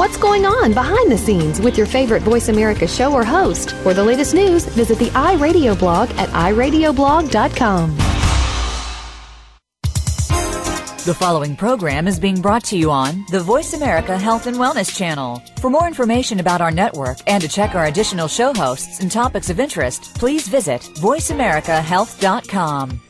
what's going on behind the scenes with your favorite Voice America show or host. For the latest news, visit the iRadio blog at iradioblog.com. The following program is being brought to you on the Voice America Health and Wellness Channel. For more information about our network and to check our additional show hosts and topics of interest, please visit voiceamericahealth.com.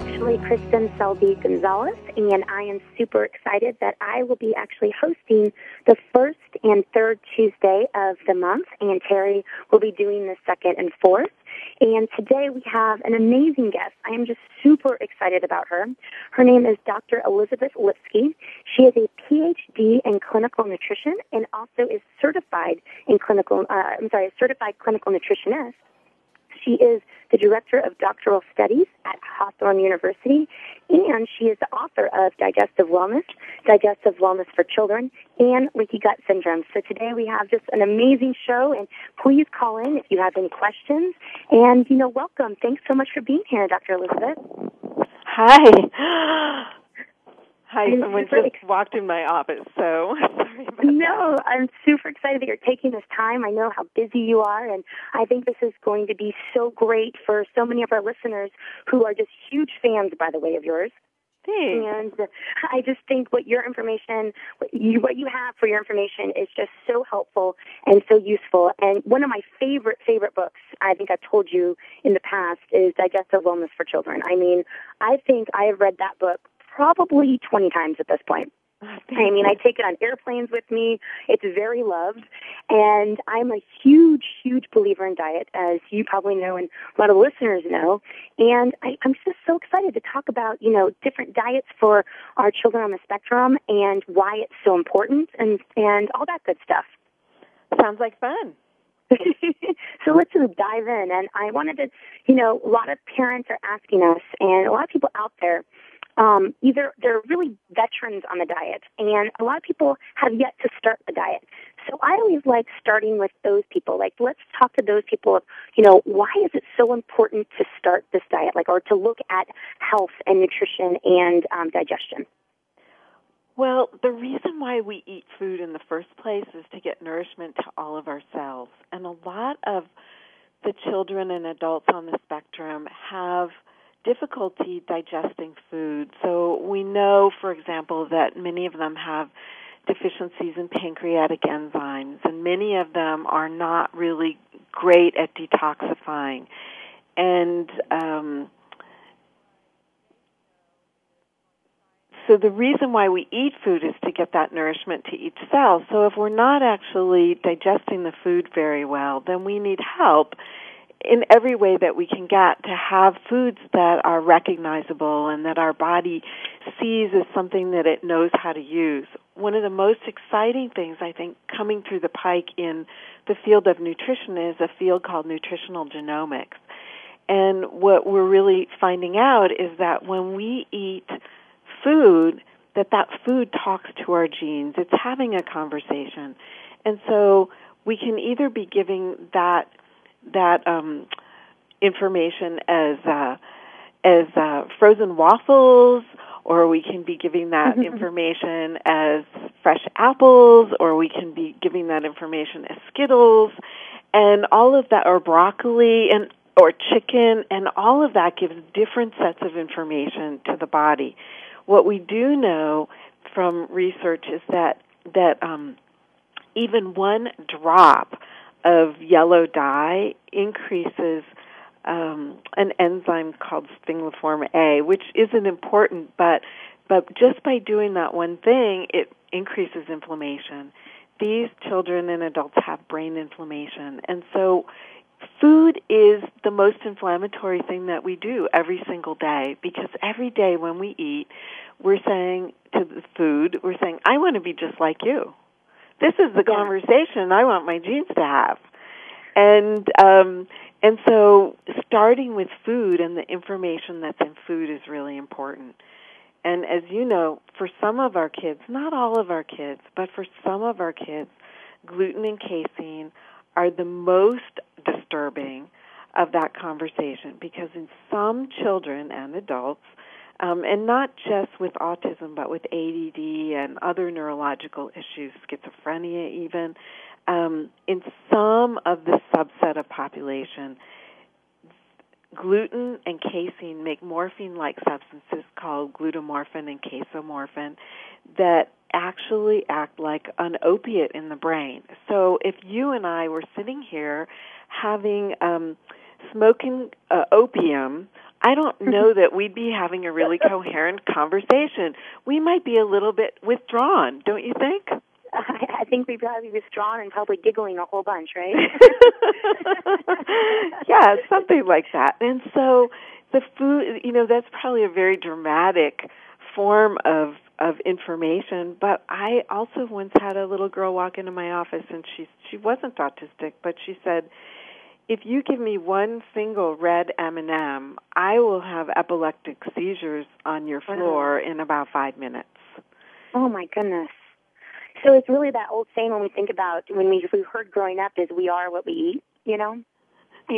actually Kristin Selby Gonzalez, and I am super excited that I will be actually hosting the first and third Tuesday of the month, and Teri will be doing the second and fourth. And today we have an amazing guest. I am just super excited about her. Her name is Dr. Elizabeth Lipski. She is a PhD in clinical nutrition and also is certified in clinical, uh, I'm sorry, a certified clinical nutritionist. She is the Director of Doctoral Studies at Hawthorn University, and she is the author of Digestive Wellness, Digestive Wellness for Children, and Leaky Gut Syndrome. So today we have just an amazing show, and please call in if you have any questions. And, you know, welcome. Thanks so much for being here, Dr. Elizabeth. Hi. Hi, someone just walked in my office, so sorry No, I'm super excited that you're taking this time. I know how busy you are, and I think this is going to be so great for so many of our listeners who are just huge fans, by the way, of yours. Thanks. And I just think what your information, what you, what you have for your information is just so helpful and so useful. And one of my favorite, favorite books, I think I've told you in the past, is Digestive Wellness for Children. I mean, I think I have read that book probably 20 times at this point. I mean, I take it on airplanes with me. It's very loved. And I'm a huge, huge believer in diet, as you probably know and a lot of listeners know. And I, I'm just so excited to talk about, you know, different diets for our children on the spectrum and why it's so important and, and all that good stuff. Sounds like fun. so let's just dive in. And I wanted to, you know, a lot of parents are asking us, and a lot of people out there, um, either they're really veterans on the diet, and a lot of people have yet to start the diet. So I always like starting with those people. Like, let's talk to those people of, you know, why is it so important to start this diet, like, or to look at health and nutrition and um, digestion? Well, the reason why we eat food in the first place is to get nourishment to all of our cells. And a lot of the children and adults on the spectrum have difficulty digesting food. So we know, for example, that many of them have deficiencies in pancreatic enzymes, and many of them are not really great at detoxifying. And um, so the reason why we eat food is to get that nourishment to each cell. So if we're not actually digesting the food very well, then we need help in every way that we can get to have foods that are recognizable and that our body sees as something that it knows how to use. One of the most exciting things I think coming through the pike in the field of nutrition is a field called nutritional genomics. And what we're really finding out is that when we eat food, that that food talks to our genes. It's having a conversation. And so we can either be giving that that um, information as uh, as uh, frozen waffles, or we can be giving that information as fresh apples, or we can be giving that information as Skittles, and all of that, or broccoli, and or chicken, and all of that gives different sets of information to the body. What we do know from research is that that um, even one drop of yellow dye increases um, an enzyme called stingliform A, which isn't important, but but just by doing that one thing, it increases inflammation. These children and adults have brain inflammation, and so food is the most inflammatory thing that we do every single day because every day when we eat, we're saying to the food, we're saying, I want to be just like you. This is the conversation I want my genes to have. And um and so starting with food and the information that's in food is really important. And as you know, for some of our kids, not all of our kids, but for some of our kids, gluten and casein are the most disturbing of that conversation because in some children and adults, um, and not just with autism, but with ADD and other neurological issues, schizophrenia even, um, in some of the subset of population, gluten and casein make morphine-like substances called gluteomorphin and casomorphin that actually act like an opiate in the brain. So if you and I were sitting here having um, smoking uh, opium, I don't know that we'd be having a really coherent conversation. We might be a little bit withdrawn, don't you think? I, think we'd probably be withdrawn and probably giggling a whole bunch, right? yeah, something like that. And so the food, you know, that's probably a very dramatic form of of information. But I also once had a little girl walk into my office, and she she wasn't autistic, but she said, "If you give me one single red M and m I will have epileptic seizures on your floor in about five minutes." Oh my goodness! So it's really that old saying when we think about when we we heard growing up is we are what we eat, you know.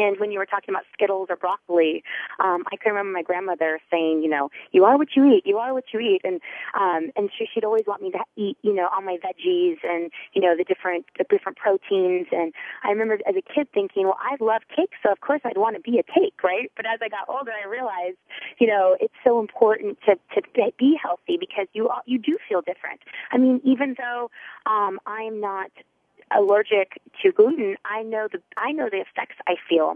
And when you were talking about Skittles or broccoli, um, I can remember my grandmother saying, you know, you are what you eat, you are what you eat, and um, and she, she'd always want me to eat, you know, all my veggies and you know the different the different proteins. And I remember as a kid thinking, well, I love cake, so of course I'd want to be a cake, right? But as I got older, I realized, you know, it's so important to to be healthy because you you do feel different. I mean, even though um, I'm not allergic to gluten, I know the I know the effects I feel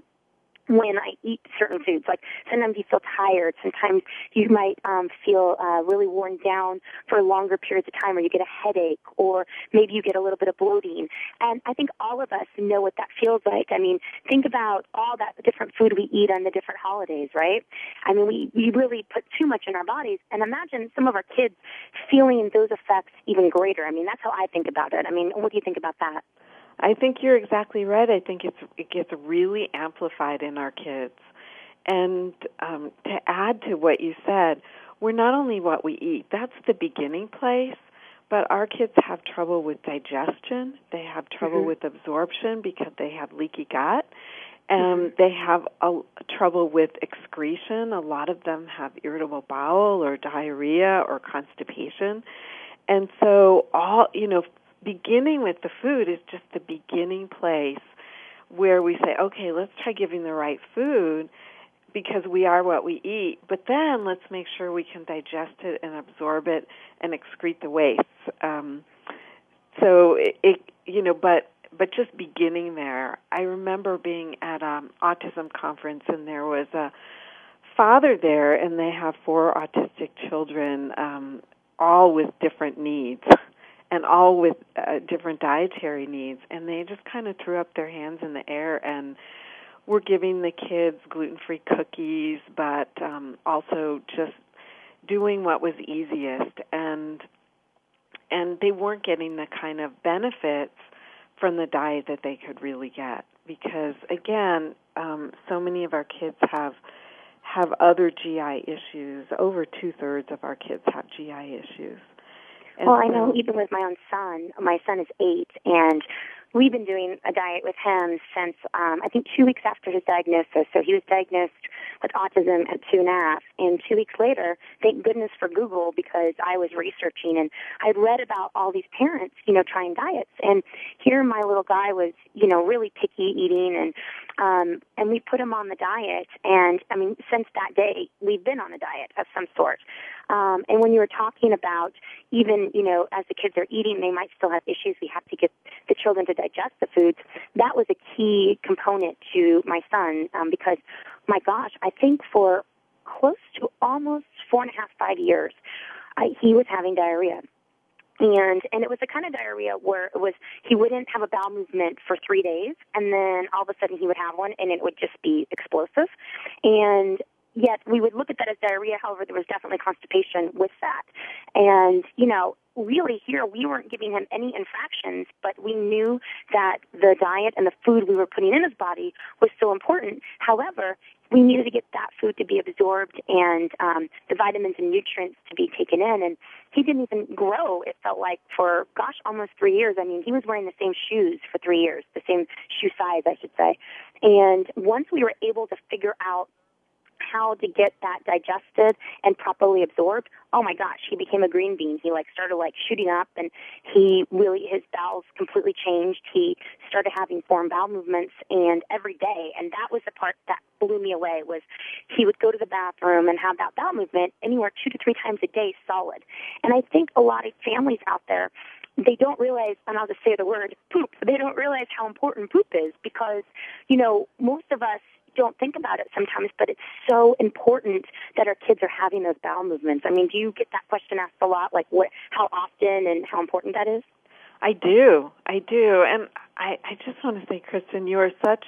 when I eat certain foods. Like sometimes you feel tired, sometimes you might um, feel uh, really worn down for longer periods of time, or you get a headache, or maybe you get a little bit of bloating. And I think all of us know what that feels like. I mean, think about all that different food we eat on the different holidays, right? I mean, we we really put too much in our bodies, and imagine some of our kids feeling those effects even greater. I mean, that's how I think about it. I mean, what do you think about that? I think you're exactly right. I think it's it gets really amplified in our kids. And um, to add to what you said, we're not only what we eat. That's the beginning place. But our kids have trouble with digestion. They have trouble mm-hmm. with absorption because they have leaky gut. Um. They have a, trouble with excretion. A lot of them have irritable bowel or diarrhea or constipation. And so all, you know, beginning with the food is just the beginning place where we say, okay, let's try giving the right food because we are what we eat, but then let's make sure we can digest it and absorb it and excrete the waste. Um, so it, it, you know, but but just beginning there. I remember being at an autism conference and there was a father there, and they have four autistic children, um, all with different needs and all with uh, different dietary needs and they just kind of threw up their hands in the air and were giving the kids gluten-free cookies but um also just doing what was easiest. And and they weren't getting the kind of benefits from the diet that they could really get because again um so many of our kids have have other GI issues. Over two thirds of our kids have GI issues well, I know even with my own son, my son is eight, and we've been doing a diet with him since um, I think two weeks after his diagnosis. So he was diagnosed with autism at two and a half, and two weeks later, thank goodness for Google because I was researching and I'd read about all these parents, you know, trying diets, and here my little guy was, you know, really picky eating, and um, and we put him on the diet, and I mean, since that day, we've been on a diet of some sort. Um, and when you were talking about even, you know, as the kids are eating, they might still have issues. We have to get the children to digest the foods. That was a key component to my son um, because my gosh, I think for close to almost four and a half, five years, I, he was having diarrhea and and it was the kind of diarrhea where it was he wouldn't have a bowel movement for three days and then all of a sudden he would have one and it would just be explosive and yet we would look at that as diarrhea however there was definitely constipation with that and you know really here we weren't giving him any infractions, but we knew that the diet and the food we were putting in his body was so important. However, we needed to get that food to be absorbed and um, the vitamins and nutrients to be taken in. And he didn't even grow, it felt like, for, gosh, almost three years. I mean, he was wearing the same shoes for three years, the same shoe size, I should say. And once we were able to figure out how to get that digested and properly absorbed, oh my gosh, he became a green bean. He like started like shooting up and he really, his bowels completely changed. He started having foreign bowel movements and every day. And that was the part that blew me away was he would go to the bathroom and have that bowel movement anywhere two to three times a day solid. And I think a lot of families out there, they don't realize, and I'll just say the word poop, they don't realize how important poop is because, you know, most of us don't think about it sometimes, but it's so important that our kids are having those bowel movements. I mean, do you get that question asked a lot, like what, how often and how important that is? I do, I do, and I, I just want to say, Kristin, you are such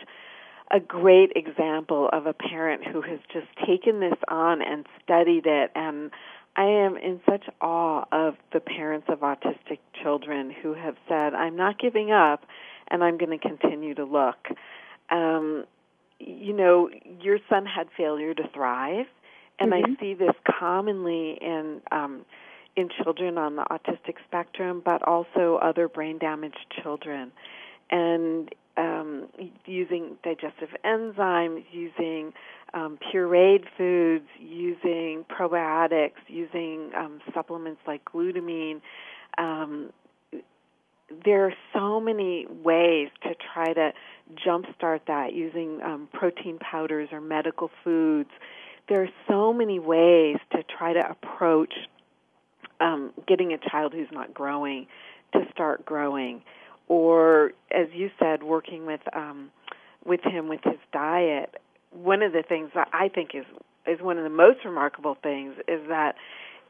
a great example of a parent who has just taken this on and studied it and I am in such awe of the parents of autistic children who have said, I'm not giving up and I'm going to continue to look. Um, you know, your son had failure to thrive, and mm-hmm. I see this commonly in um, in children on the autistic spectrum, but also other brain damaged children, and um, using digestive enzymes, using um, pureed foods, using probiotics, using um, supplements like glutamine. Um, there are so many ways to try to jumpstart that using um, protein powders or medical foods. There are so many ways to try to approach um, getting a child who's not growing to start growing, or as you said, working with um, with him with his diet. One of the things that I think is is one of the most remarkable things is that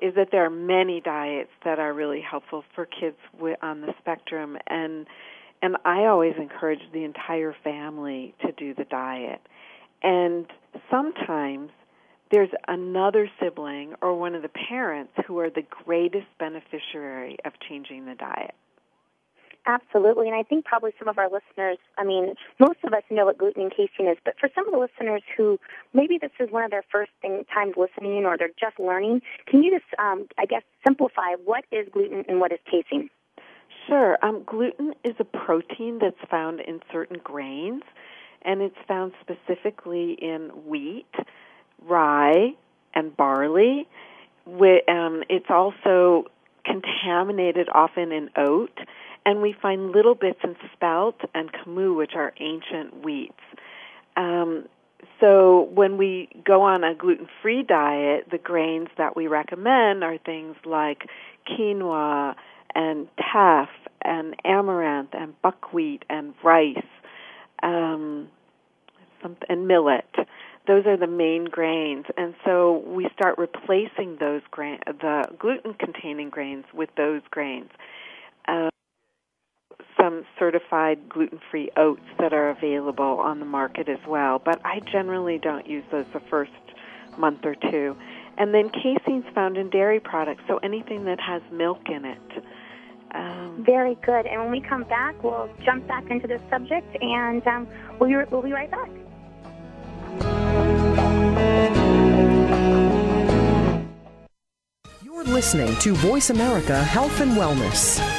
is that there are many diets that are really helpful for kids on the spectrum and and I always encourage the entire family to do the diet. And sometimes there's another sibling or one of the parents who are the greatest beneficiary of changing the diet. Absolutely, and I think probably some of our listeners, I mean, most of us know what gluten and casein is, but for some of the listeners who maybe this is one of their first thing, times listening or they're just learning, can you just, um, I guess, simplify what is gluten and what is casein? Sure. Um, gluten is a protein that's found in certain grains, and it's found specifically in wheat, rye, and barley. Um, it's also contaminated often in oat and we find little bits in spelt and kamut, which are ancient wheats. Um, so when we go on a gluten-free diet, the grains that we recommend are things like quinoa and teff and amaranth and buckwheat and rice um, and millet. Those are the main grains, and so we start replacing those grain, the gluten-containing grains with those grains. Um, some certified gluten-free oats that are available on the market as well, but I generally don't use those the first month or two. And then casein's found in dairy products, so anything that has milk in it. Um, Very good. And when we come back, we'll jump back into this subject, and um, we'll, be, we'll be right back. You're listening to Voice America Health and Wellness.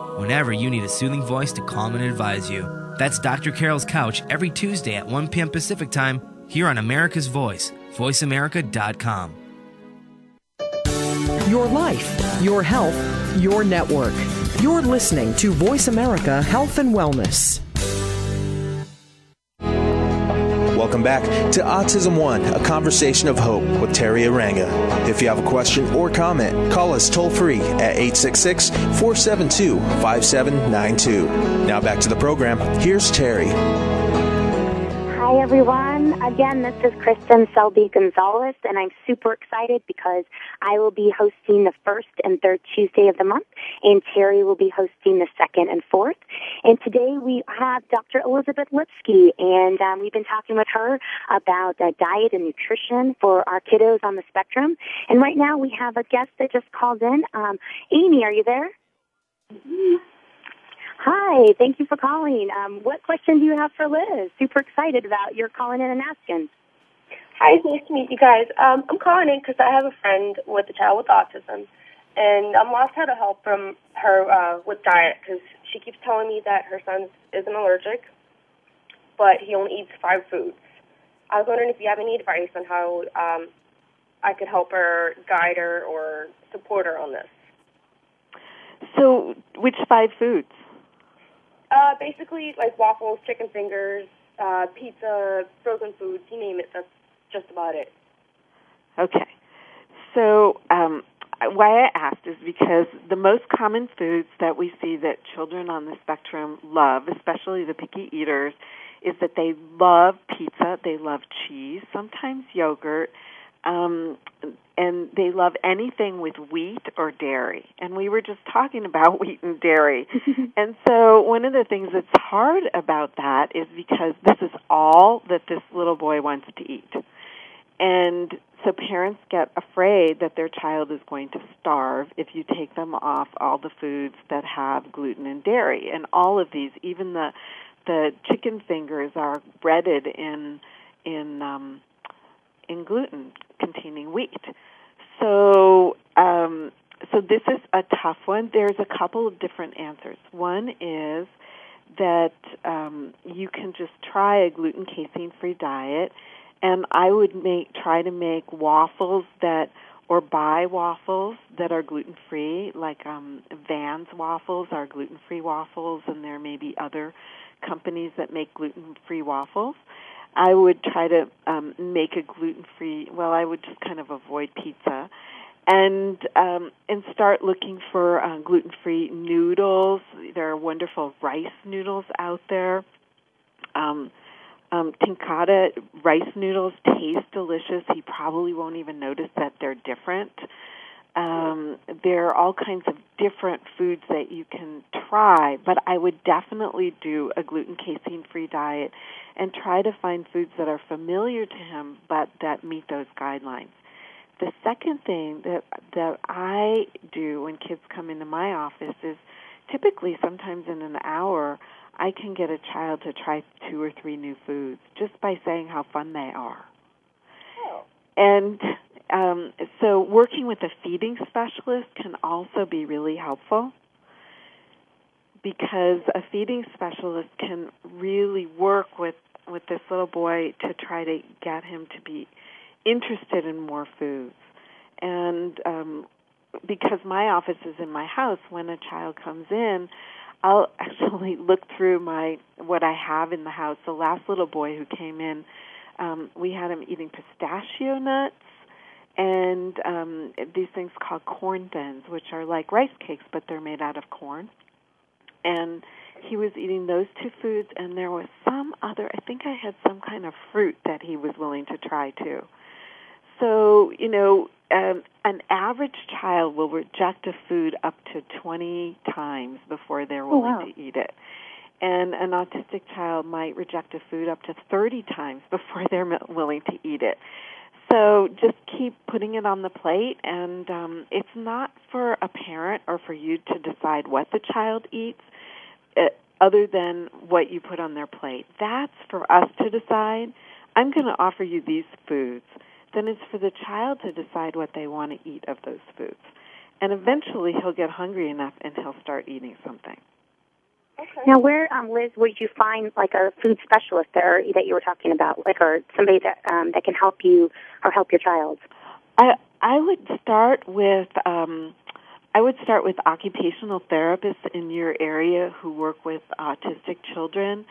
whenever you need a soothing voice to calm and advise you. That's Dr. Carol's Couch every Tuesday at 1 p.m. Pacific Time here on America's Voice, voiceamerica.com. Your life, your health, your network. You're listening to Voice America Health and Wellness. Back to Autism One, a conversation of hope with Teri Arranga. If you have a question or comment, call us toll free at 866 472 5792. Now back to the program. Here's Teri. Hi, everyone. Again, this is Kristin Selby Gonzalez, and I'm super excited because I will be hosting the first and third Tuesday of the month, and Teri will be hosting the second and fourth. And today we have Dr. Elizabeth Lipski, and um, we've been talking with her about uh, diet and nutrition for our kiddos on the spectrum. And right now we have a guest that just called in. Um, Amy, are you there? Mm-hmm. Hi, thank you for calling. Um, what question do you have for Liz? Super excited about your calling in and asking. Hi, it's nice to meet you guys. Um, I'm calling in because I have a friend with a child with autism, and I'm lost how to help from her uh, with diet because she keeps telling me that her son isn't allergic, but he only eats five foods. I was wondering if you have any advice on how um, I could help her, guide her, or support her on this. So, which five foods? Uh, basically, like waffles, chicken fingers, uh, pizza, frozen foods, you name it. That's just about it. Okay. So, um, why I asked is because the most common foods that we see that children on the spectrum love, especially the picky eaters, is that they love pizza, they love cheese, sometimes yogurt, um, and they love anything with wheat or dairy. And we were just talking about wheat and dairy. and so one of the things that's hard about that is because this is all that this little boy wants to eat. And so parents get afraid that their child is going to starve if you take them off all the foods that have gluten and dairy. And all of these, even the the chicken fingers are breaded in in um in gluten containing wheat. So, um, so this is a tough one. There's a couple of different answers. One is that um, you can just try a gluten casein free diet, and I would make try to make waffles that or buy waffles that are gluten free, like um, Van's waffles are gluten free waffles, and there may be other companies that make gluten free waffles. I would try to um, make a gluten free. Well, I would just kind of avoid pizza, and um, and start looking for uh, gluten free noodles. There are wonderful rice noodles out there. Um, um, Tinkyada rice noodles taste delicious. He probably won't even notice that they're different. Um, there are all kinds of different foods that you can try, but I would definitely do a gluten casein free diet and try to find foods that are familiar to him but that meet those guidelines. The second thing that that I do when kids come into my office is typically sometimes in an hour I can get a child to try two or three new foods just by saying how fun they are. Oh. And um, so working with a feeding specialist can also be really helpful because a feeding specialist can really work with with this little boy to try to get him to be interested in more foods. And um, because my office is in my house, when a child comes in, I'll actually look through my what I have in the house. The last little boy who came in, um, we had him eating pistachio nuts and um, these things called corn thins, which are like rice cakes, but they're made out of corn. And he was eating those two foods, and there was some other. I think I had some kind of fruit that he was willing to try too. So you know, um, an average child will reject a food up to 20 times before they're willing oh, wow. to eat it. And an autistic child might reject a food up to 30 times before they're willing to eat it. So just keep putting it on the plate, and um, it's not for a parent or for you to decide what the child eats, uh, other than what you put on their plate. That's for us to decide. I'm going to offer you these foods. Then it's for the child to decide what they want to eat of those foods. And eventually he'll get hungry enough and he'll start eating something. Okay. Now, where, um, Liz, would you find like a food specialist there that you were talking about, like, or somebody that um, that can help you or help your child? I I would start with um, I would start with occupational therapists in your area who work with autistic children,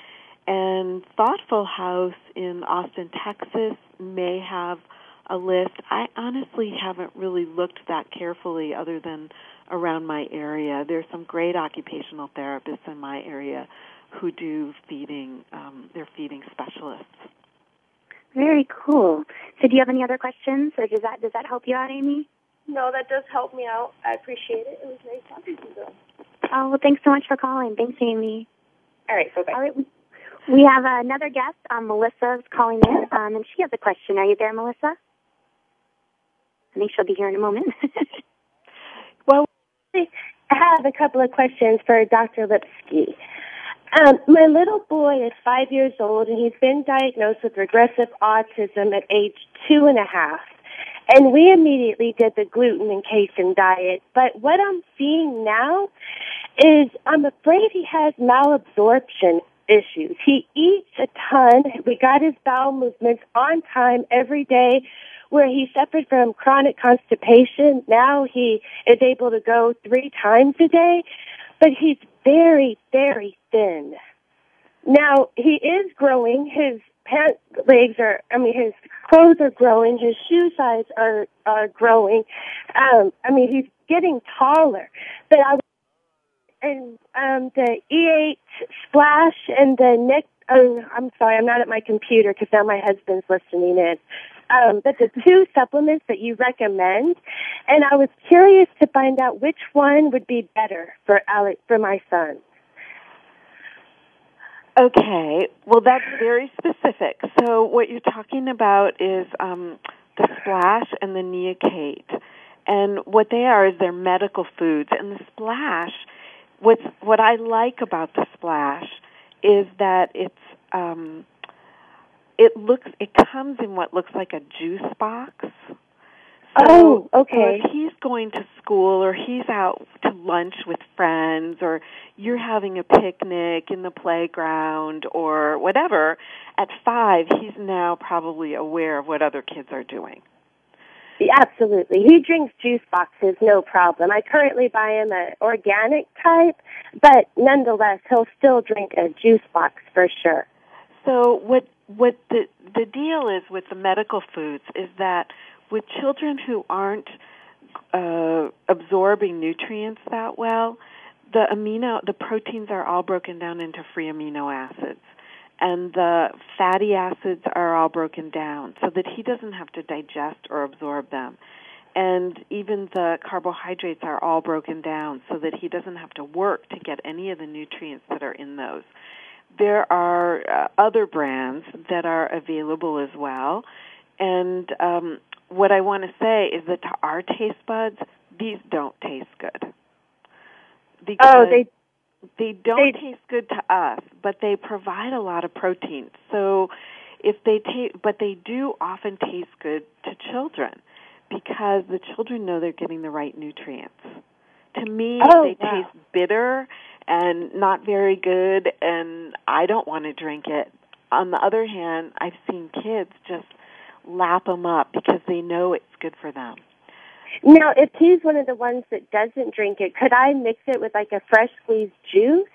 and Thoughtful House in Austin, Texas, may have a list. I honestly haven't really looked that carefully, other than around my area. There's some great occupational therapists in my area who do feeding. Um, they're feeding specialists. Very cool. So, do you have any other questions, or does that does that help you out, Amy? No, that does help me out. I appreciate it. It was nice talking to you. Oh well, thanks so much for calling. Thanks, Amy. All right. So, bye. All right. We have another guest. Um, Melissa's calling in, um, and she has a question. Are you there, Melissa? I think she'll be here in a moment. I have a couple of questions for Dr. Lipski. Um, my little boy is five years old, and he's been diagnosed with regressive autism at age two and a half. And we immediately did the gluten and casein diet. But what I'm seeing now is I'm afraid he has malabsorption issues. He eats a ton. We got his bowel movements on time every day where he suffered from chronic constipation. Now he is able to go three times a day, but he's very, very thin. Now he is growing. His pant legs are, I mean, his clothes are growing. His shoe size are, are growing. Um, I mean, he's getting taller. But I, and, um, the E8 splash and the neck, oh, I'm sorry, I'm not at my computer because now my husband's listening in um, but the two supplements that you recommend, and I was curious to find out which one would be better for Alex for my son. Okay, well that's very specific. So what you're talking about is um, the splash and the neocate, and what they are is they're medical foods. And the splash, what's what I like about the splash is that it's um, it looks it comes in what looks like a juice box. So, oh, okay. So if he's going to school or he's out to lunch with friends or you're having a picnic in the playground or whatever, at five he's now probably aware of what other kids are doing. Yeah, absolutely. He drinks juice boxes, no problem. I currently buy him an organic type, but nonetheless, he'll still drink a juice box for sure. So what what the the deal is with the medical foods is that with children who aren't uh, absorbing nutrients that well, the amino the proteins are all broken down into free amino acids and the fatty acids are all broken down so that he doesn't have to digest or absorb them. And even the carbohydrates are all broken down so that he doesn't have to work to get any of the nutrients that are in those there are uh, other brands that are available as well. And um, what I want to say is that to our taste buds, these don't taste good. Because oh, they they don't they, taste good to us, but they provide a lot of protein. So if they taste, but they do often taste good to children because the children know they're getting the right nutrients. To me, oh, they taste bitter and not very good and I don't want to drink it. on the other hand, I've seen kids just lap them up because they know it's good for them. Now, if he's one of the ones that doesn't drink it, could I mix it with like a fresh squeezed juice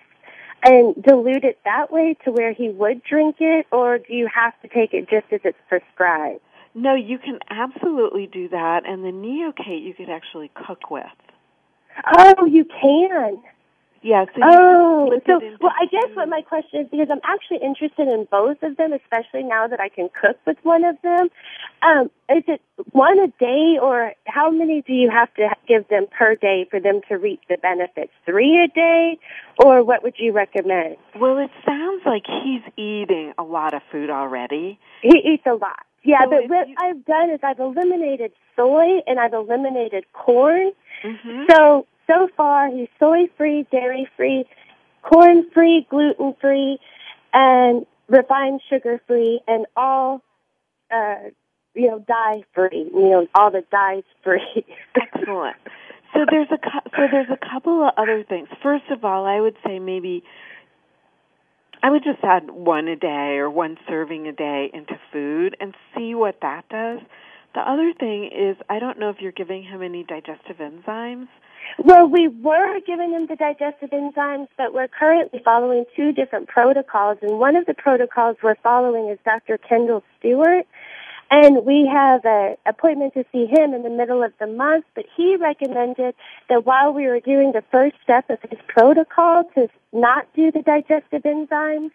and dilute it that way to where he would drink it, or do you have to take it just as it's prescribed? No, you can absolutely do that, and the Neocate you could actually cook with. Oh, you can. Yeah. So oh, so well, I guess what my question is because I'm actually interested in both of them, especially now that I can cook with one of them. Um, is it one a day, or how many do you have to give them per day for them to reap the benefits? Three a day, or what would you recommend? Well, it sounds like he's eating a lot of food already. He eats a lot. Yeah, so but what you... I've done is I've eliminated soy and I've eliminated corn. Mm-hmm. So so far he's soy free, dairy free, corn free, gluten free, and refined sugar free, and all uh, you know dye free. You know all the dyes free. Excellent. So there's a so there's a couple of other things. First of all, I would say maybe I would just add one a day or one serving a day into food and see what that does. The other thing is, I don't know if you're giving him any digestive enzymes. Well, we were giving him the digestive enzymes, but we're currently following two different protocols. And one of the protocols we're following is Dr. Kendal Stewart. And we have an appointment to see him in the middle of the month, but he recommended that while we were doing the first step of his protocol to not do the digestive enzymes,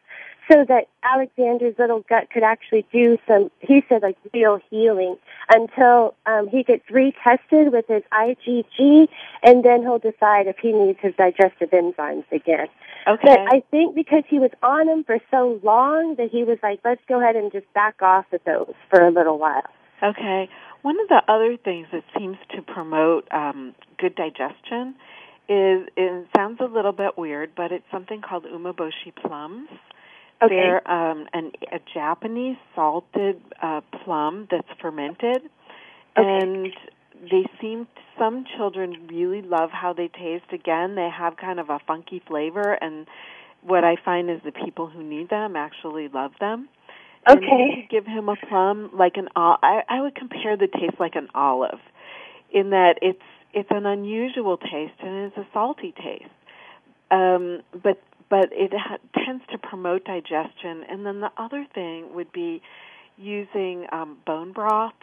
so that Alexander's little gut could actually do some, he said, like real healing until um, he gets retested with his IgG, and then he'll decide if he needs his digestive enzymes again. Okay. But I think because he was on them for so long that he was like, let's go ahead and just back off of those for a little while. Okay. One of the other things that seems to promote um, good digestion is it sounds a little bit weird, but it's something called umeboshi plums. Okay. They're um, an, a Japanese salted uh, plum that's fermented, okay. and they seem some children really love how they taste. Again, they have kind of a funky flavor, and what I find is the people who need them actually love them. Okay. And give him a plum like an I, I would compare the taste like an olive, in that it's it's an unusual taste and it's a salty taste. Um, but but it ha- tends to promote digestion. And then the other thing would be using um, bone broths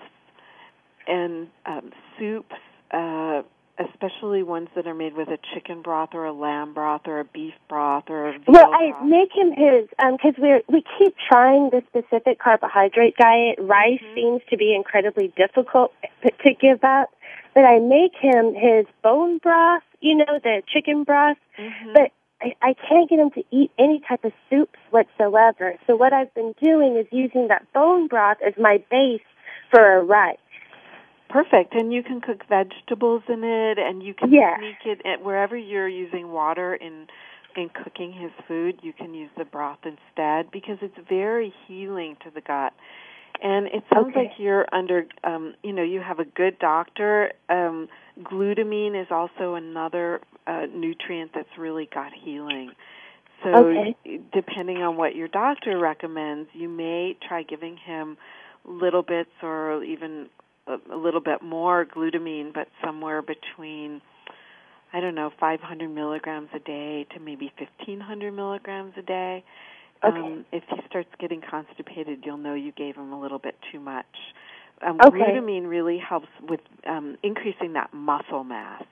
and um, soups, uh, especially ones that are made with a chicken broth or a lamb broth or a beef broth or a veal well, I broth. make him his because um, we we keep trying the specific carbohydrate diet. Rice Mhm. seems to be incredibly difficult to give up, but I make him his bone broth. You know, the chicken broth, Mhm. but I, I can't get him to eat any type of soups whatsoever. So what I've been doing is using that bone broth as my base for a rice. Perfect. And you can cook vegetables in it, and you can Yeah. sneak it at wherever you're using water in in cooking his food. You can use the broth instead because it's very healing to the gut. And it sounds Okay. like you're under, um, you know, you have a good doctor. Um, glutamine is also another uh, nutrient that's really gut healing. So, Okay. depending on what your doctor recommends, you may try giving him little bits or even a, a little bit more glutamine, but somewhere between, I don't know, 500 milligrams a day to maybe 1500 milligrams a day. Okay. Um, if he starts getting constipated, you'll know you gave him a little bit too much. Um, Okay. Glutamine really helps with um, increasing that muscle mass.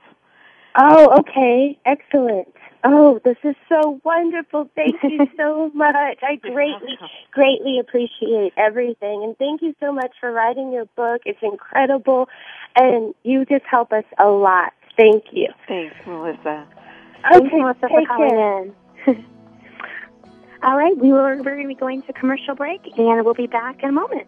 Oh, okay. Excellent. Oh, this is so wonderful. Thank you so much. I greatly, greatly appreciate everything. And thank you so much for writing your book. It's incredible. And you just help us a lot. Thank you. Thanks, Melissa. Okay, Thanks, Melissa, for take calling care. in. All right, we were, we're going to be going to commercial break, and we'll be back in a moment.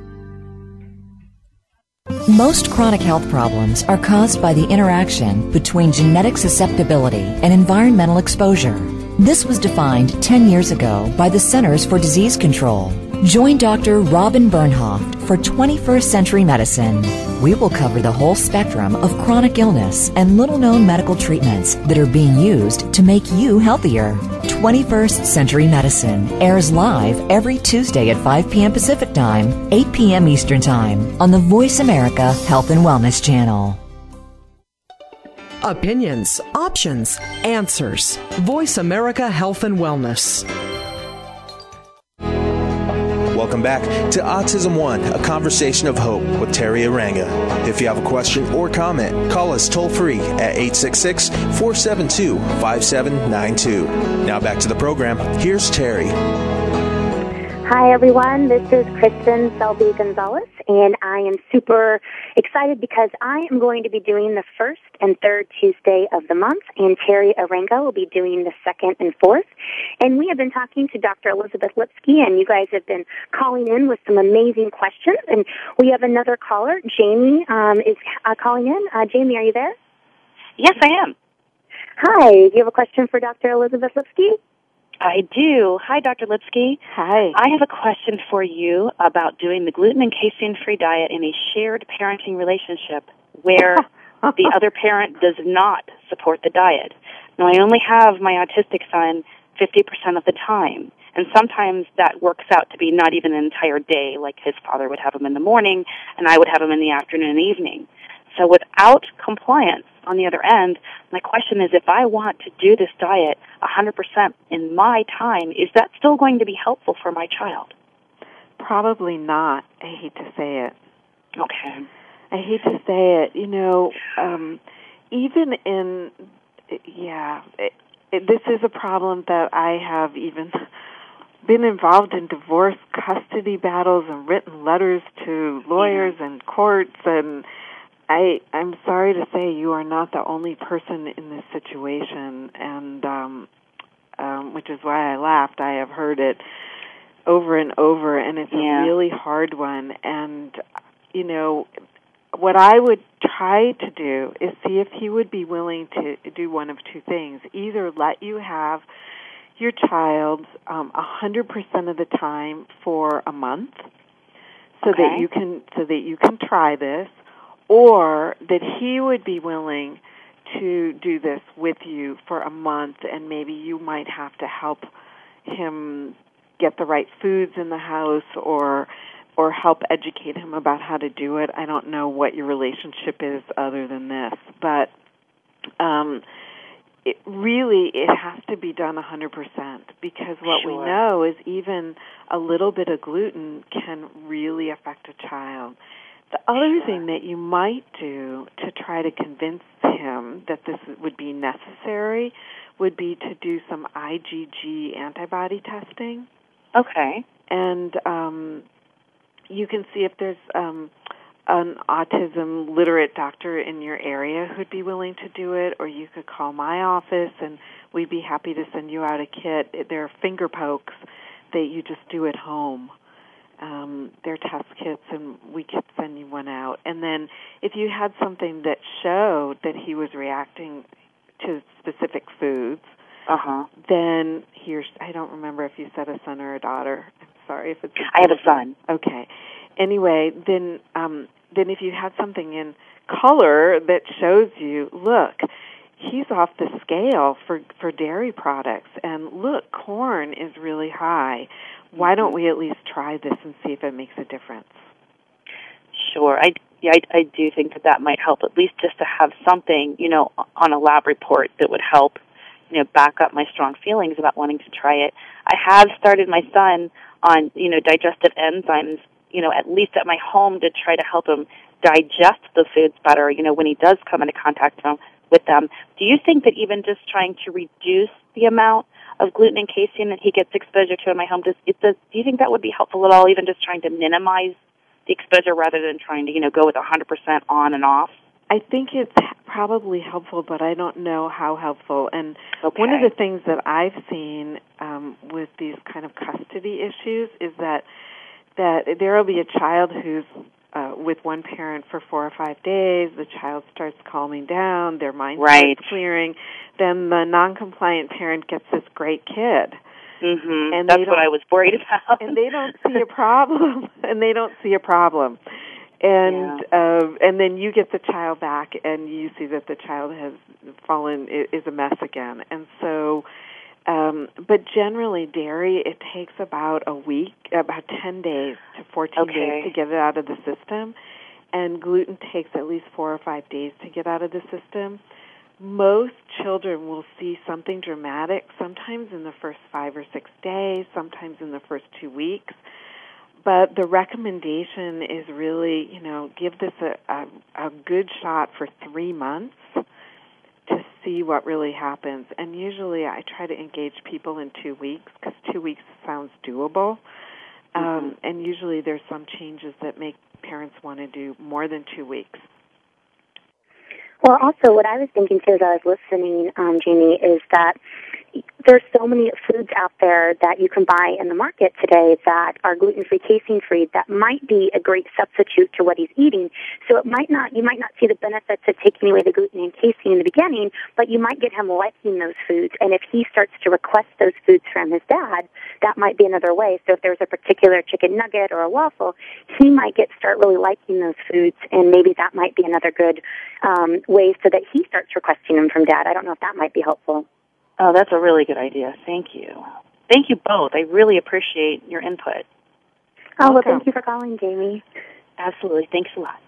Most chronic health problems are caused by the interaction between genetic susceptibility and environmental exposure. This was defined 10 years ago by the Centers for Disease Control. Join Dr. Robin Bernhoft for 21st Century Medicine. We will cover the whole spectrum of chronic illness and little known medical treatments that are being used to make you healthier. 21st Century Medicine airs live every Tuesday at 5 p.m. Pacific Time, 8 p.m. Eastern Time on the Voice America Health and Wellness Channel. Opinions, options, answers. Voice America Health and Wellness. Welcome back to Autism One, a conversation of hope with Teri Arranga. If you have a question or comment, call us toll free at 866 472 5792. Now back to the program. Here's Teri. Hi, everyone. This is Kristin Selby Gonzalez, and I am super excited because I am going to be doing the first and third Tuesday of the month, and Teri Arranga will be doing the second and fourth. And we have been talking to Dr. Elizabeth Lipski, and you guys have been calling in with some amazing questions. And we have another caller, Jamie, um, is uh, calling in. Uh, Jamie, are you there? Yes, I am. Hi. Do you have a question for Dr. Elizabeth Lipski? I do. Hi, Dr. Lipski. Hi. I have a question for you about doing the gluten and casein free diet in a shared parenting relationship where the other parent does not support the diet. Now, I only have my autistic son 50% of the time. And sometimes that works out to be not even an entire day, like his father would have him in the morning and I would have him in the afternoon and evening. So without compliance on the other end, my question is if I want to do this diet 100% in my time, is that still going to be helpful for my child? Probably not. I hate to say it. Okay. I hate to say it. You know, um, even in, yeah, it, it, this is a problem that I have even been involved in divorce custody battles and written letters to lawyers and courts and I I'm sorry to say you are not the only person in this situation and um um which is why I laughed. I have heard it over and over and it's Yeah. a really hard one and you know what I would try to do is see if he would be willing to do one of two things. Either let you have your child um, a 100% of the time for a month so that you can so that you can try this or that he would be willing to do this with you for a month and maybe you might have to help him get the right foods in the house or or help educate him about how to do it. I don't know what your relationship is other than this, but um it really it has to be done 100% because what we know is even a little bit of gluten can really affect a child. The other thing that you might do to try to convince him that this would be necessary would be to do some IgG antibody testing Okay. and um you can see if there's um, an autism literate doctor in your area who'd be willing to do it, or you could call my office and we'd be happy to send you out a kit. There are finger pokes that you just do at home. Um, they're test kits, and we could send you one out. And then, if you had something that showed that he was reacting to specific foods, uh-huh. then here's I don't remember if you said a son or a daughter. I'm sorry if it's. A I have a son. Okay. Anyway, then um, then if you had something in color that shows you, look, he's off the scale for for dairy products, and look, corn is really high. Why don't mm-hmm. we at least try this and see if it makes a difference? Sure. I yeah, I, I do think that that might help at least just to have something, you know, on a lab report that would help, you know, back up my strong feelings about wanting to try it. I have started my son on, you know, digestive enzymes, you know, at least at my home to try to help him digest the foods better, you know, when he does come into contact with them. Do you think that even just trying to reduce the amount of gluten and casein that he gets exposure to in my home, does, it does, do you think that would be helpful at all, even just trying to minimize the exposure rather than trying to, you know, go with 100% on and off? I think it's probably helpful, but I don't know how helpful. And okay. one of the things that I've seen um, with these kind of custody issues is that that there will be a child who's uh, with one parent for four or five days. The child starts calming down, their mind right. starts clearing. Then the non-compliant parent gets this great kid. Mm-hmm. And that's what I was worried about. and they don't see a problem. and they don't see a problem. And yeah. uh, and then you get the child back, and you see that the child has fallen is a mess again. And so, um, but generally, dairy it takes about a week, about ten days to fourteen okay. days to get it out of the system, and gluten takes at least four or five days to get out of the system most children will see something dramatic sometimes in the first five or six days, sometimes in the first two weeks. But the recommendation is really, you know, give this a, a, a good shot for three months see what really happens. And usually I try to engage people in two weeks because two weeks sounds doable. Mm-hmm. Um, and usually there's some changes that make parents want to do more than two weeks. Well, also, what I was thinking too as I was listening, um, Jamie, is that there's so many foods out there that you can buy in the market today that are gluten-free, casein-free that might be a great substitute to what he's eating. So it might not, you might not see the benefits of taking away the gluten and casein in the beginning, but you might get him liking those foods. And if he starts to request those foods from his dad, that might be another way. So if there's a particular chicken nugget or a waffle, he might get start really liking those foods, and maybe that might be another good um, way so that he starts requesting them from dad. I don't know if that might be helpful. Oh, that's a really good idea. Thank you. Thank you both. I really appreciate your input. Oh, well, thank you for calling, Jamie. Absolutely. Thanks a lot.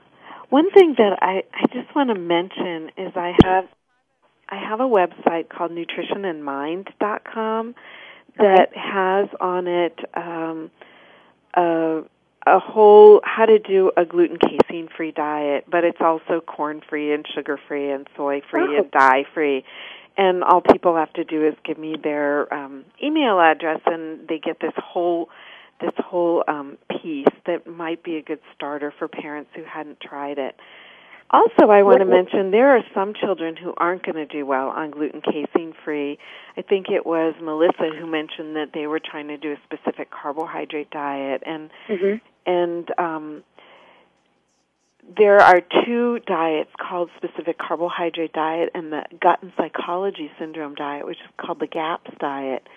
One thing that I, I just want to mention is I have I have a website called nutritionandmind.com that okay. has on it um, a, a whole how to do a gluten casein free diet, but it's also corn free and sugar free and soy free oh. and dye free and all people have to do is give me their um, email address, and they get this whole this whole um, piece that might be a good starter for parents who hadn't tried it. Also, I want to mention there are some children who aren't going to do well on gluten casein free. I think it was Melissa who mentioned that they were trying to do a specific carbohydrate diet, and mm-hmm. and um, there are two diets called specific carbohydrate diet and the gut and psychology syndrome diet, which is called the GAPS diet.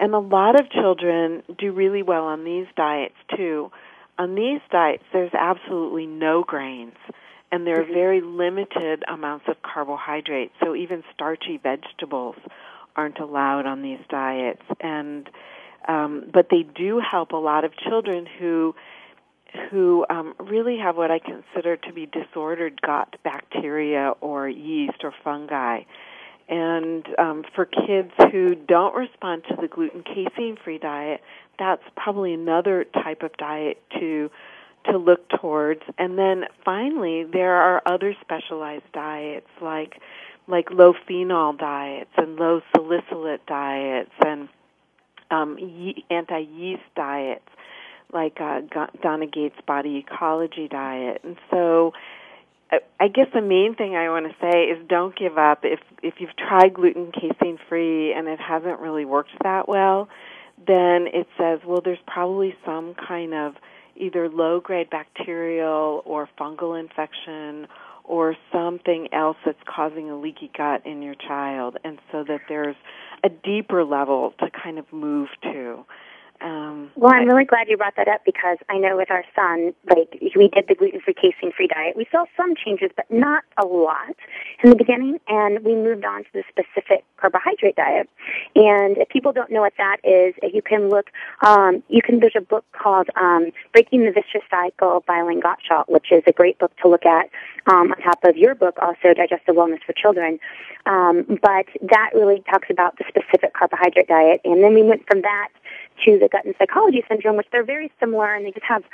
And a lot of children do really well on these diets too. On these diets, there's absolutely no grains, and there are very limited amounts of carbohydrates. So even starchy vegetables aren't allowed on these diets. And um, but they do help a lot of children who who um, really have what I consider to be disordered gut bacteria or yeast or fungi. And um, for kids who don't respond to the gluten casein free diet, that's probably another type of diet to to look towards. And then finally, there are other specialized diets like like low phenol diets and low salicylate diets and um, ye- anti yeast diets like uh, Donna Gates' body ecology diet. And so I guess the main thing I want to say is don't give up. If if you've tried gluten casein free and it hasn't really worked that well, then it says well there's probably some kind of either low grade bacterial or fungal infection or something else that's causing a leaky gut in your child and so that there's a deeper level to kind of move to. Um, well, I'm really glad you brought that up because I know with our son, like we did the gluten-free, casein-free diet. We saw some changes, but not a lot in the beginning, and we moved on to the specific carbohydrate diet. And if people don't know what that is, you can look. Um, you can. There's a book called um, "Breaking the Vicious Cycle" by Elaine Gottschalk, which is a great book to look at um, on top of your book, also Digestive Wellness for Children. Um, but that really talks about the specific carbohydrate diet, and then we went from that to the gut and psychology syndrome, which they're very similar and they just have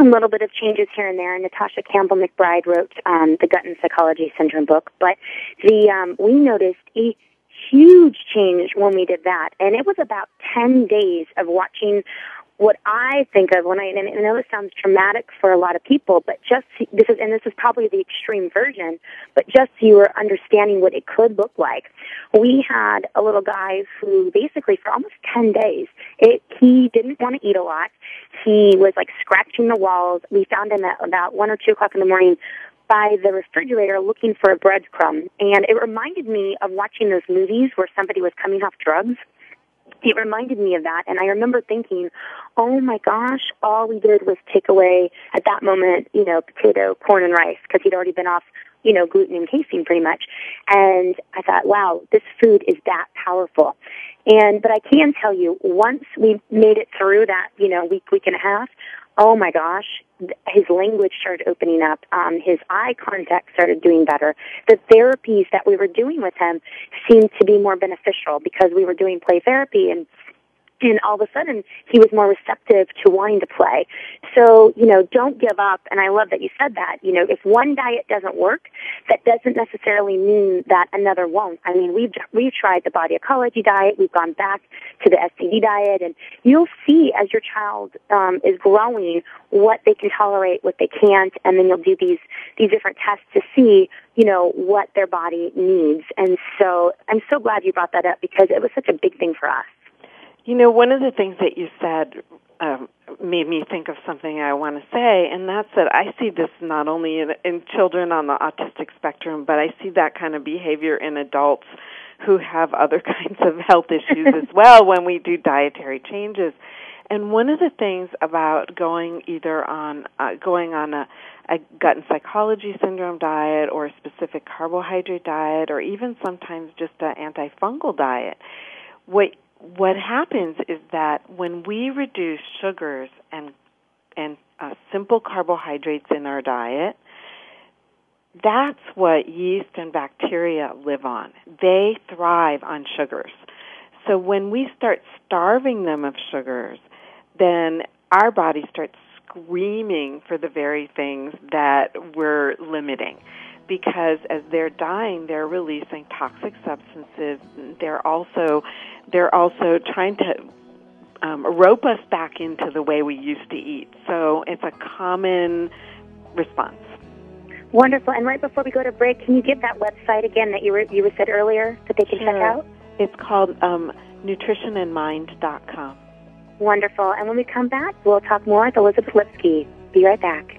a little bit of changes here and there. And Natasha Campbell McBride wrote um, the gut and psychology syndrome book, but the um, we noticed a huge change when we did that, and it was about ten days of watching what I think of when I, and I know this sounds traumatic for a lot of people, but just, this is, and this is probably the extreme version, but just so you were understanding what it could look like. We had a little guy who basically for almost 10 days, it, he didn't want to eat a lot. He was like scratching the walls. We found him at about 1 or 2 o'clock in the morning by the refrigerator looking for a breadcrumb. And it reminded me of watching those movies where somebody was coming off drugs it reminded me of that. And I remember thinking, oh my gosh, all we did was take away at that moment, you know, potato, corn, and rice because he'd already been off, you know, gluten and casein pretty much. And I thought, wow, this food is that powerful. And, but I can tell you, once we made it through that, you know, week, week and a half, oh my gosh, his language started opening up. Um, his eye contact started doing better. The therapies that we were doing with him seemed to be more beneficial because we were doing play therapy and and all of a sudden he was more receptive to wanting to play. So, you know, don't give up. And I love that you said that. You know, if one diet doesn't work, that doesn't necessarily mean that another won't. I mean, we've, we've tried the body ecology diet. We've gone back to the SCD diet and you'll see as your child, um, is growing what they can tolerate, what they can't. And then you'll do these, these different tests to see, you know, what their body needs. And so I'm so glad you brought that up because it was such a big thing for us. You know, one of the things that you said um, made me think of something I want to say, and that's that I see this not only in, in children on the autistic spectrum, but I see that kind of behavior in adults who have other kinds of health issues as well when we do dietary changes. And one of the things about going either on uh, going on a, a gut and psychology syndrome diet or a specific carbohydrate diet or even sometimes just an antifungal diet, what what happens is that when we reduce sugars and and uh, simple carbohydrates in our diet, that's what yeast and bacteria live on. They thrive on sugars. So when we start starving them of sugars, then our body starts screaming for the very things that we're limiting because as they're dying, they're releasing toxic substances. They're also they're also trying to um, rope us back into the way we used to eat. So it's a common response. Wonderful. And right before we go to break, can you give that website again that you were you were said earlier that they can sure. check out? It's called um, nutritionandmind.com. Wonderful. And when we come back, we'll talk more with Elizabeth Lipski. Be right back.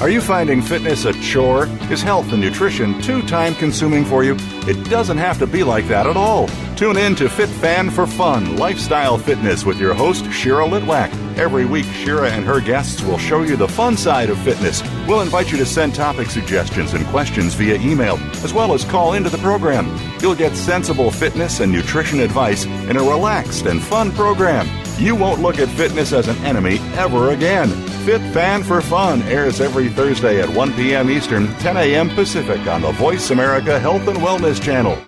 Are you finding fitness a chore? Is health and nutrition too time consuming for you? It doesn't have to be like that at all. Tune in to Fit Fan for Fun Lifestyle Fitness with your host, Shira Litwack. Every week, Shira and her guests will show you the fun side of fitness. We'll invite you to send topic suggestions and questions via email, as well as call into the program. You'll get sensible fitness and nutrition advice in a relaxed and fun program. You won't look at fitness as an enemy ever again. Fit Fan for Fun airs every Thursday at 1 p.m. Eastern, 10 a.m. Pacific on the Voice America Health and Wellness Channel.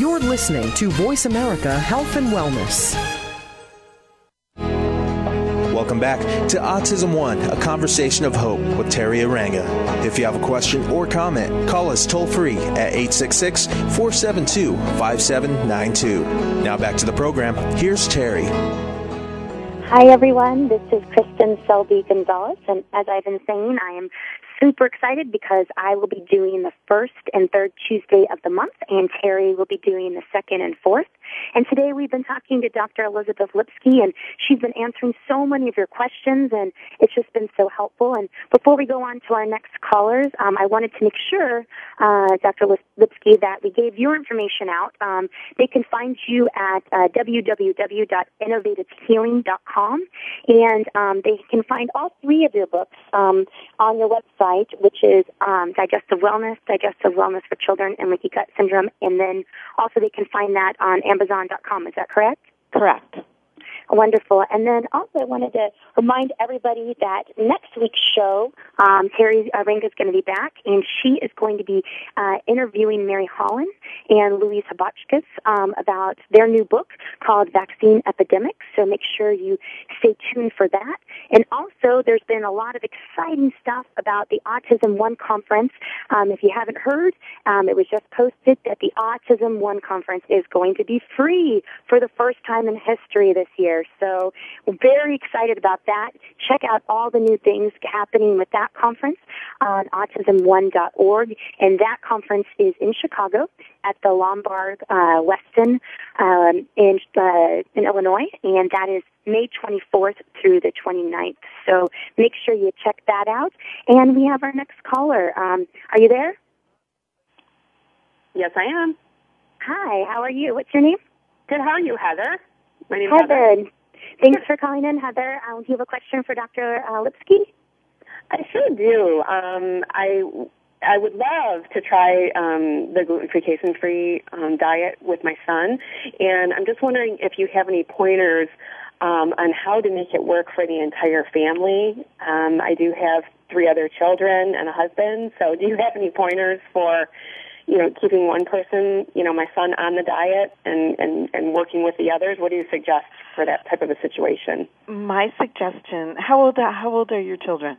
You're listening to Voice America Health and Wellness. Welcome back to Autism One, a conversation of hope with Teri Arranga. If you have a question or comment, call us toll free at 866 472 5792. Now back to the program. Here's Teri. Hi, everyone. This is Kristin Selby Gonzalez, and as I've been saying, I am super excited because I will be doing the first and third Tuesday of the month, and Teri will be doing the second and fourth. And today we've been talking to Dr. Elizabeth Lipski, and she's been answering so many of your questions, and it's just been so helpful. And before we go on to our next callers, um, I wanted to make sure, uh, Dr. Lipski, that we gave your information out. Um, they can find you at uh, www.innovativehealing.com, and um, they can find all three of your books um, on your website, which is um, Digestive Wellness, Digestive Wellness for Children, and Leaky Gut Syndrome, and then also they can find that on Amazon.com. Is that correct? Correct. Wonderful. And then also I wanted to remind everybody that next week's show, um, Teri Arranga is going to be back, and she is going to be uh, interviewing Mary Holland and Louise Habakus um, about their new book called Vaccine Epidemics. So make sure you stay tuned for that. And also, there's been a lot of exciting stuff about the Autism One conference. Um, if you haven't heard, um, it was just posted that the Autism One conference is going to be free for the first time in history this year. So we're very excited about that. Check out all the new things happening with that conference on autism1.org. And that conference is in Chicago at the Lombard uh, Westin um, in, uh, in Illinois. And that is May 24th through the 29th. So make sure you check that out. And we have our next caller. Um, are you there? Yes, I am. Hi, how are you? What's your name? Good. How are you, Heather? My name Heather. Heather. Thanks for calling in, Heather. Um, do you have a question for Dr. Uh, Lipski? I sure do. Um, I I would love to try um, the gluten-free, casein-free um, diet with my son, and I'm just wondering if you have any pointers um, on how to make it work for the entire family. Um, I do have three other children and a husband, so do you have any pointers for you know, keeping one person, you know, my son on the diet and, and, and working with the others? What do you suggest for that type of a situation? My suggestion, how old, are, how old are your children?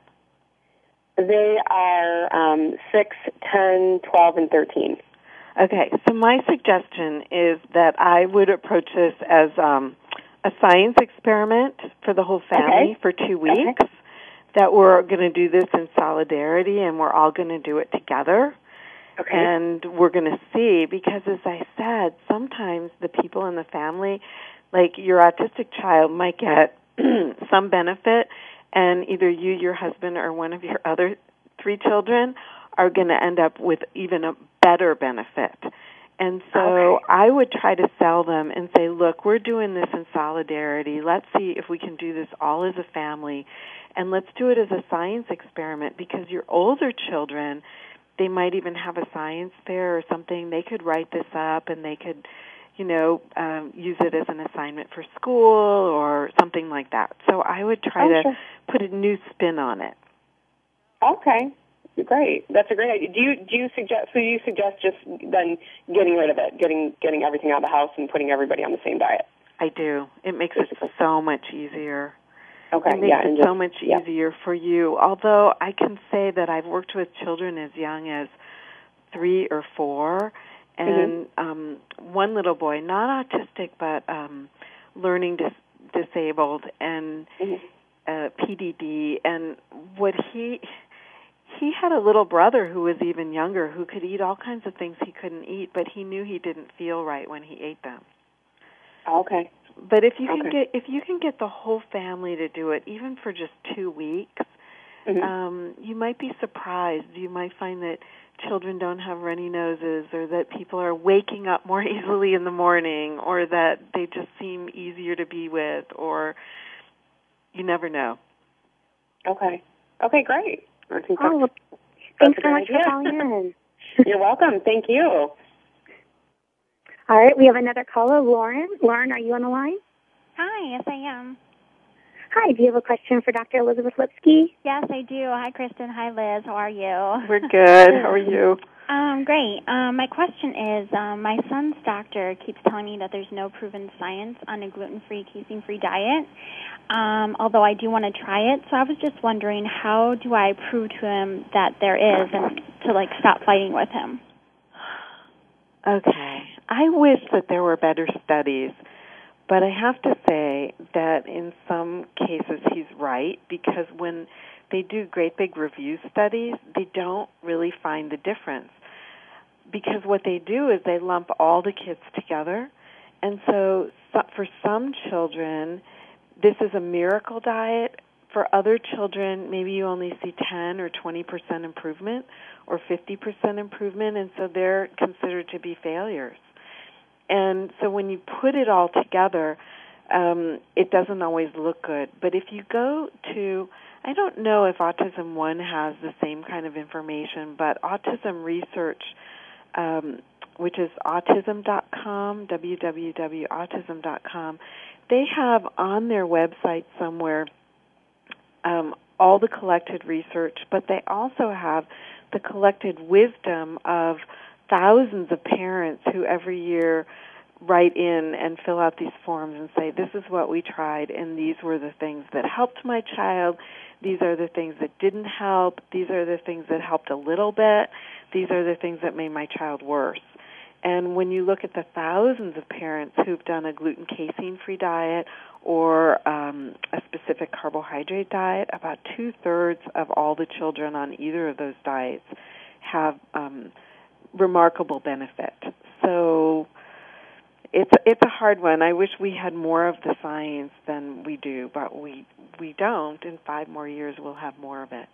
They are um, 6, 10, 12, and 13. Okay, so my suggestion is that I would approach this as um, a science experiment for the whole family okay. for two weeks. Okay. That we're going to do this in solidarity and we're all going to do it together. Okay. And we're going to see because, as I said, sometimes the people in the family, like your autistic child, might get some benefit, and either you, your husband, or one of your other three children are going to end up with even a better benefit. And so okay. I would try to sell them and say, look, we're doing this in solidarity. Let's see if we can do this all as a family. And let's do it as a science experiment because your older children, they might even have a science fair or something. They could write this up and they could, you know, um, use it as an assignment for school or something like that. So I would try oh, to sure. put a new spin on it. Okay. Great. That's a great idea. Do you do you suggest so you suggest just then getting rid of it, getting getting everything out of the house and putting everybody on the same diet? I do. It makes it so much easier. Okay. It makes yeah, it just, so much yeah. easier for you. Although I can say that I've worked with children as young as three or four, and mm-hmm. um, one little boy, not autistic but um, learning dis- disabled and mm-hmm. uh, PDD, and what he he had a little brother who was even younger who could eat all kinds of things he couldn't eat, but he knew he didn't feel right when he ate them. Okay. But if you can okay. get if you can get the whole family to do it, even for just two weeks, mm-hmm. um, you might be surprised. You might find that children don't have runny noses, or that people are waking up more easily in the morning, or that they just seem easier to be with, or you never know. Okay. Okay, great. Oh, thanks so much idea. for calling in. You're welcome. Thank you. All right, we have another caller, Lauren. Lauren, are you on the line? Hi, yes, I am. Hi, do you have a question for Dr. Elizabeth Lipski? Yes, I do. Hi, Kristin. Hi, Liz. How are you? We're good. How are you? Um, great. Um, my question is, um, my son's doctor keeps telling me that there's no proven science on a gluten-free, casein-free diet. Um, although I do want to try it, so I was just wondering, how do I prove to him that there is, and to like stop fighting with him? Okay. I wish that there were better studies, but I have to say that in some cases he's right because when they do great big review studies, they don't really find the difference. Because what they do is they lump all the kids together. And so, for some children, this is a miracle diet. For other children, maybe you only see 10 or 20% improvement or 50% improvement, and so they're considered to be failures. And so when you put it all together, um, it doesn't always look good. But if you go to, I don't know if Autism One has the same kind of information, but Autism Research, um, which is autism.com, www.autism.com, they have on their website somewhere um, all the collected research, but they also have the collected wisdom of thousands of parents who every year write in and fill out these forms and say, This is what we tried, and these were the things that helped my child. These are the things that didn't help. These are the things that helped a little bit. These are the things that made my child worse. And when you look at the thousands of parents who've done a gluten casein free diet or um, a specific carbohydrate diet, about two thirds of all the children on either of those diets have um, remarkable benefit. So it's it's a hard one. I wish we had more of the science than we do, but we we don't. In five more years, we'll have more of it.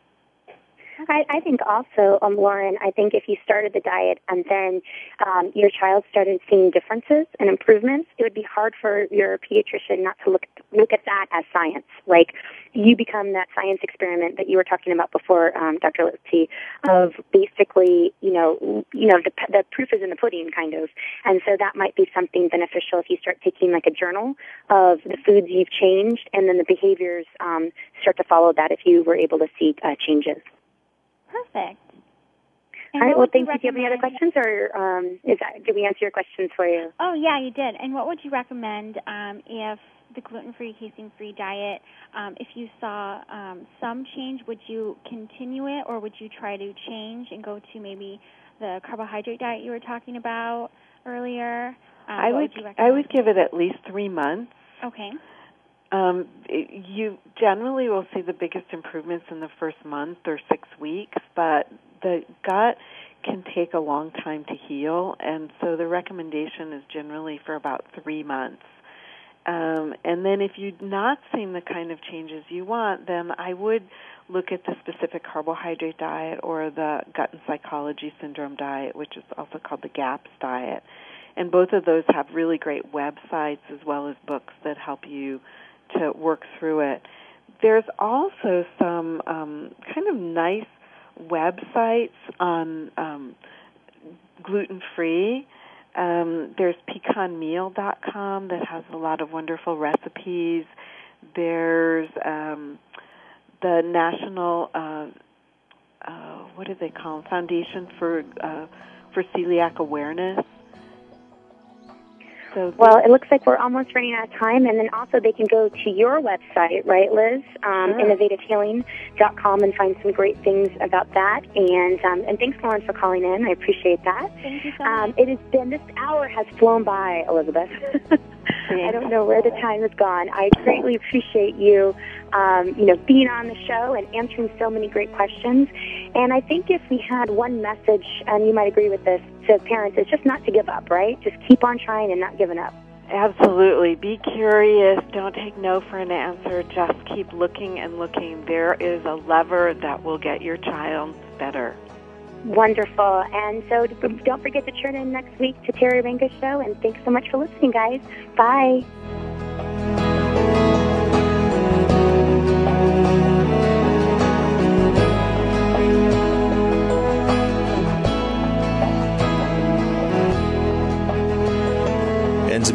I, I think also, um, Lauren, I think if you started the diet and then um, your child started seeing differences and improvements, it would be hard for your pediatrician not to look look at that as science. Like you become that science experiment that you were talking about before, um, Dr. Lipski, of basically, you know, you know, the, the proof is in the pudding, kind of. And so that might be something beneficial if you start taking like a journal of the foods you've changed, and then the behaviors um, start to follow that if you were able to see uh, changes. Perfect. And All right. Well, thank you. Do you have any other questions, or um, is that did we answer your questions for you? Oh yeah, you did. And what would you recommend um, if the gluten-free, casein-free diet, um, if you saw um, some change, would you continue it, or would you try to change and go to maybe the carbohydrate diet you were talking about earlier? Um, I would, would I would give it at least three months. Okay. Um, it, you generally will see the biggest improvements in the first month or six weeks, but the gut can take a long time to heal, and so the recommendation is generally for about three months. Um, and then if you're not seeing the kind of changes you want, then I would look at the specific carbohydrate diet or the gut and psychology syndrome diet, which is also called the GAPS diet. And both of those have really great websites as well as books that help you to work through it. There's also some um, kind of nice websites on um, gluten free. Um, there's pecanmeal.com that has a lot of wonderful recipes. There's um, the National, uh, uh, what do they call them? Foundation for uh, for Celiac Awareness so well, it looks like we're almost running out of time, and then also they can go to your website, right, Liz? Um, sure. InnovativeHealing.com and find some great things about that. And um, and thanks, Lauren, for calling in. I appreciate that. Thank you so um, It has been this hour has flown by, Elizabeth. I don't know where the time has gone. I greatly appreciate you, um, you know, being on the show and answering so many great questions. And I think if we had one message, and you might agree with this, to parents, it's just not to give up, right? Just keep on trying and not giving up. Absolutely. Be curious. Don't take no for an answer. Just keep looking and looking. There is a lever that will get your child better. Wonderful. And so don't forget to tune in next week to Teri Arranga Show. And thanks so much for listening, guys. Bye.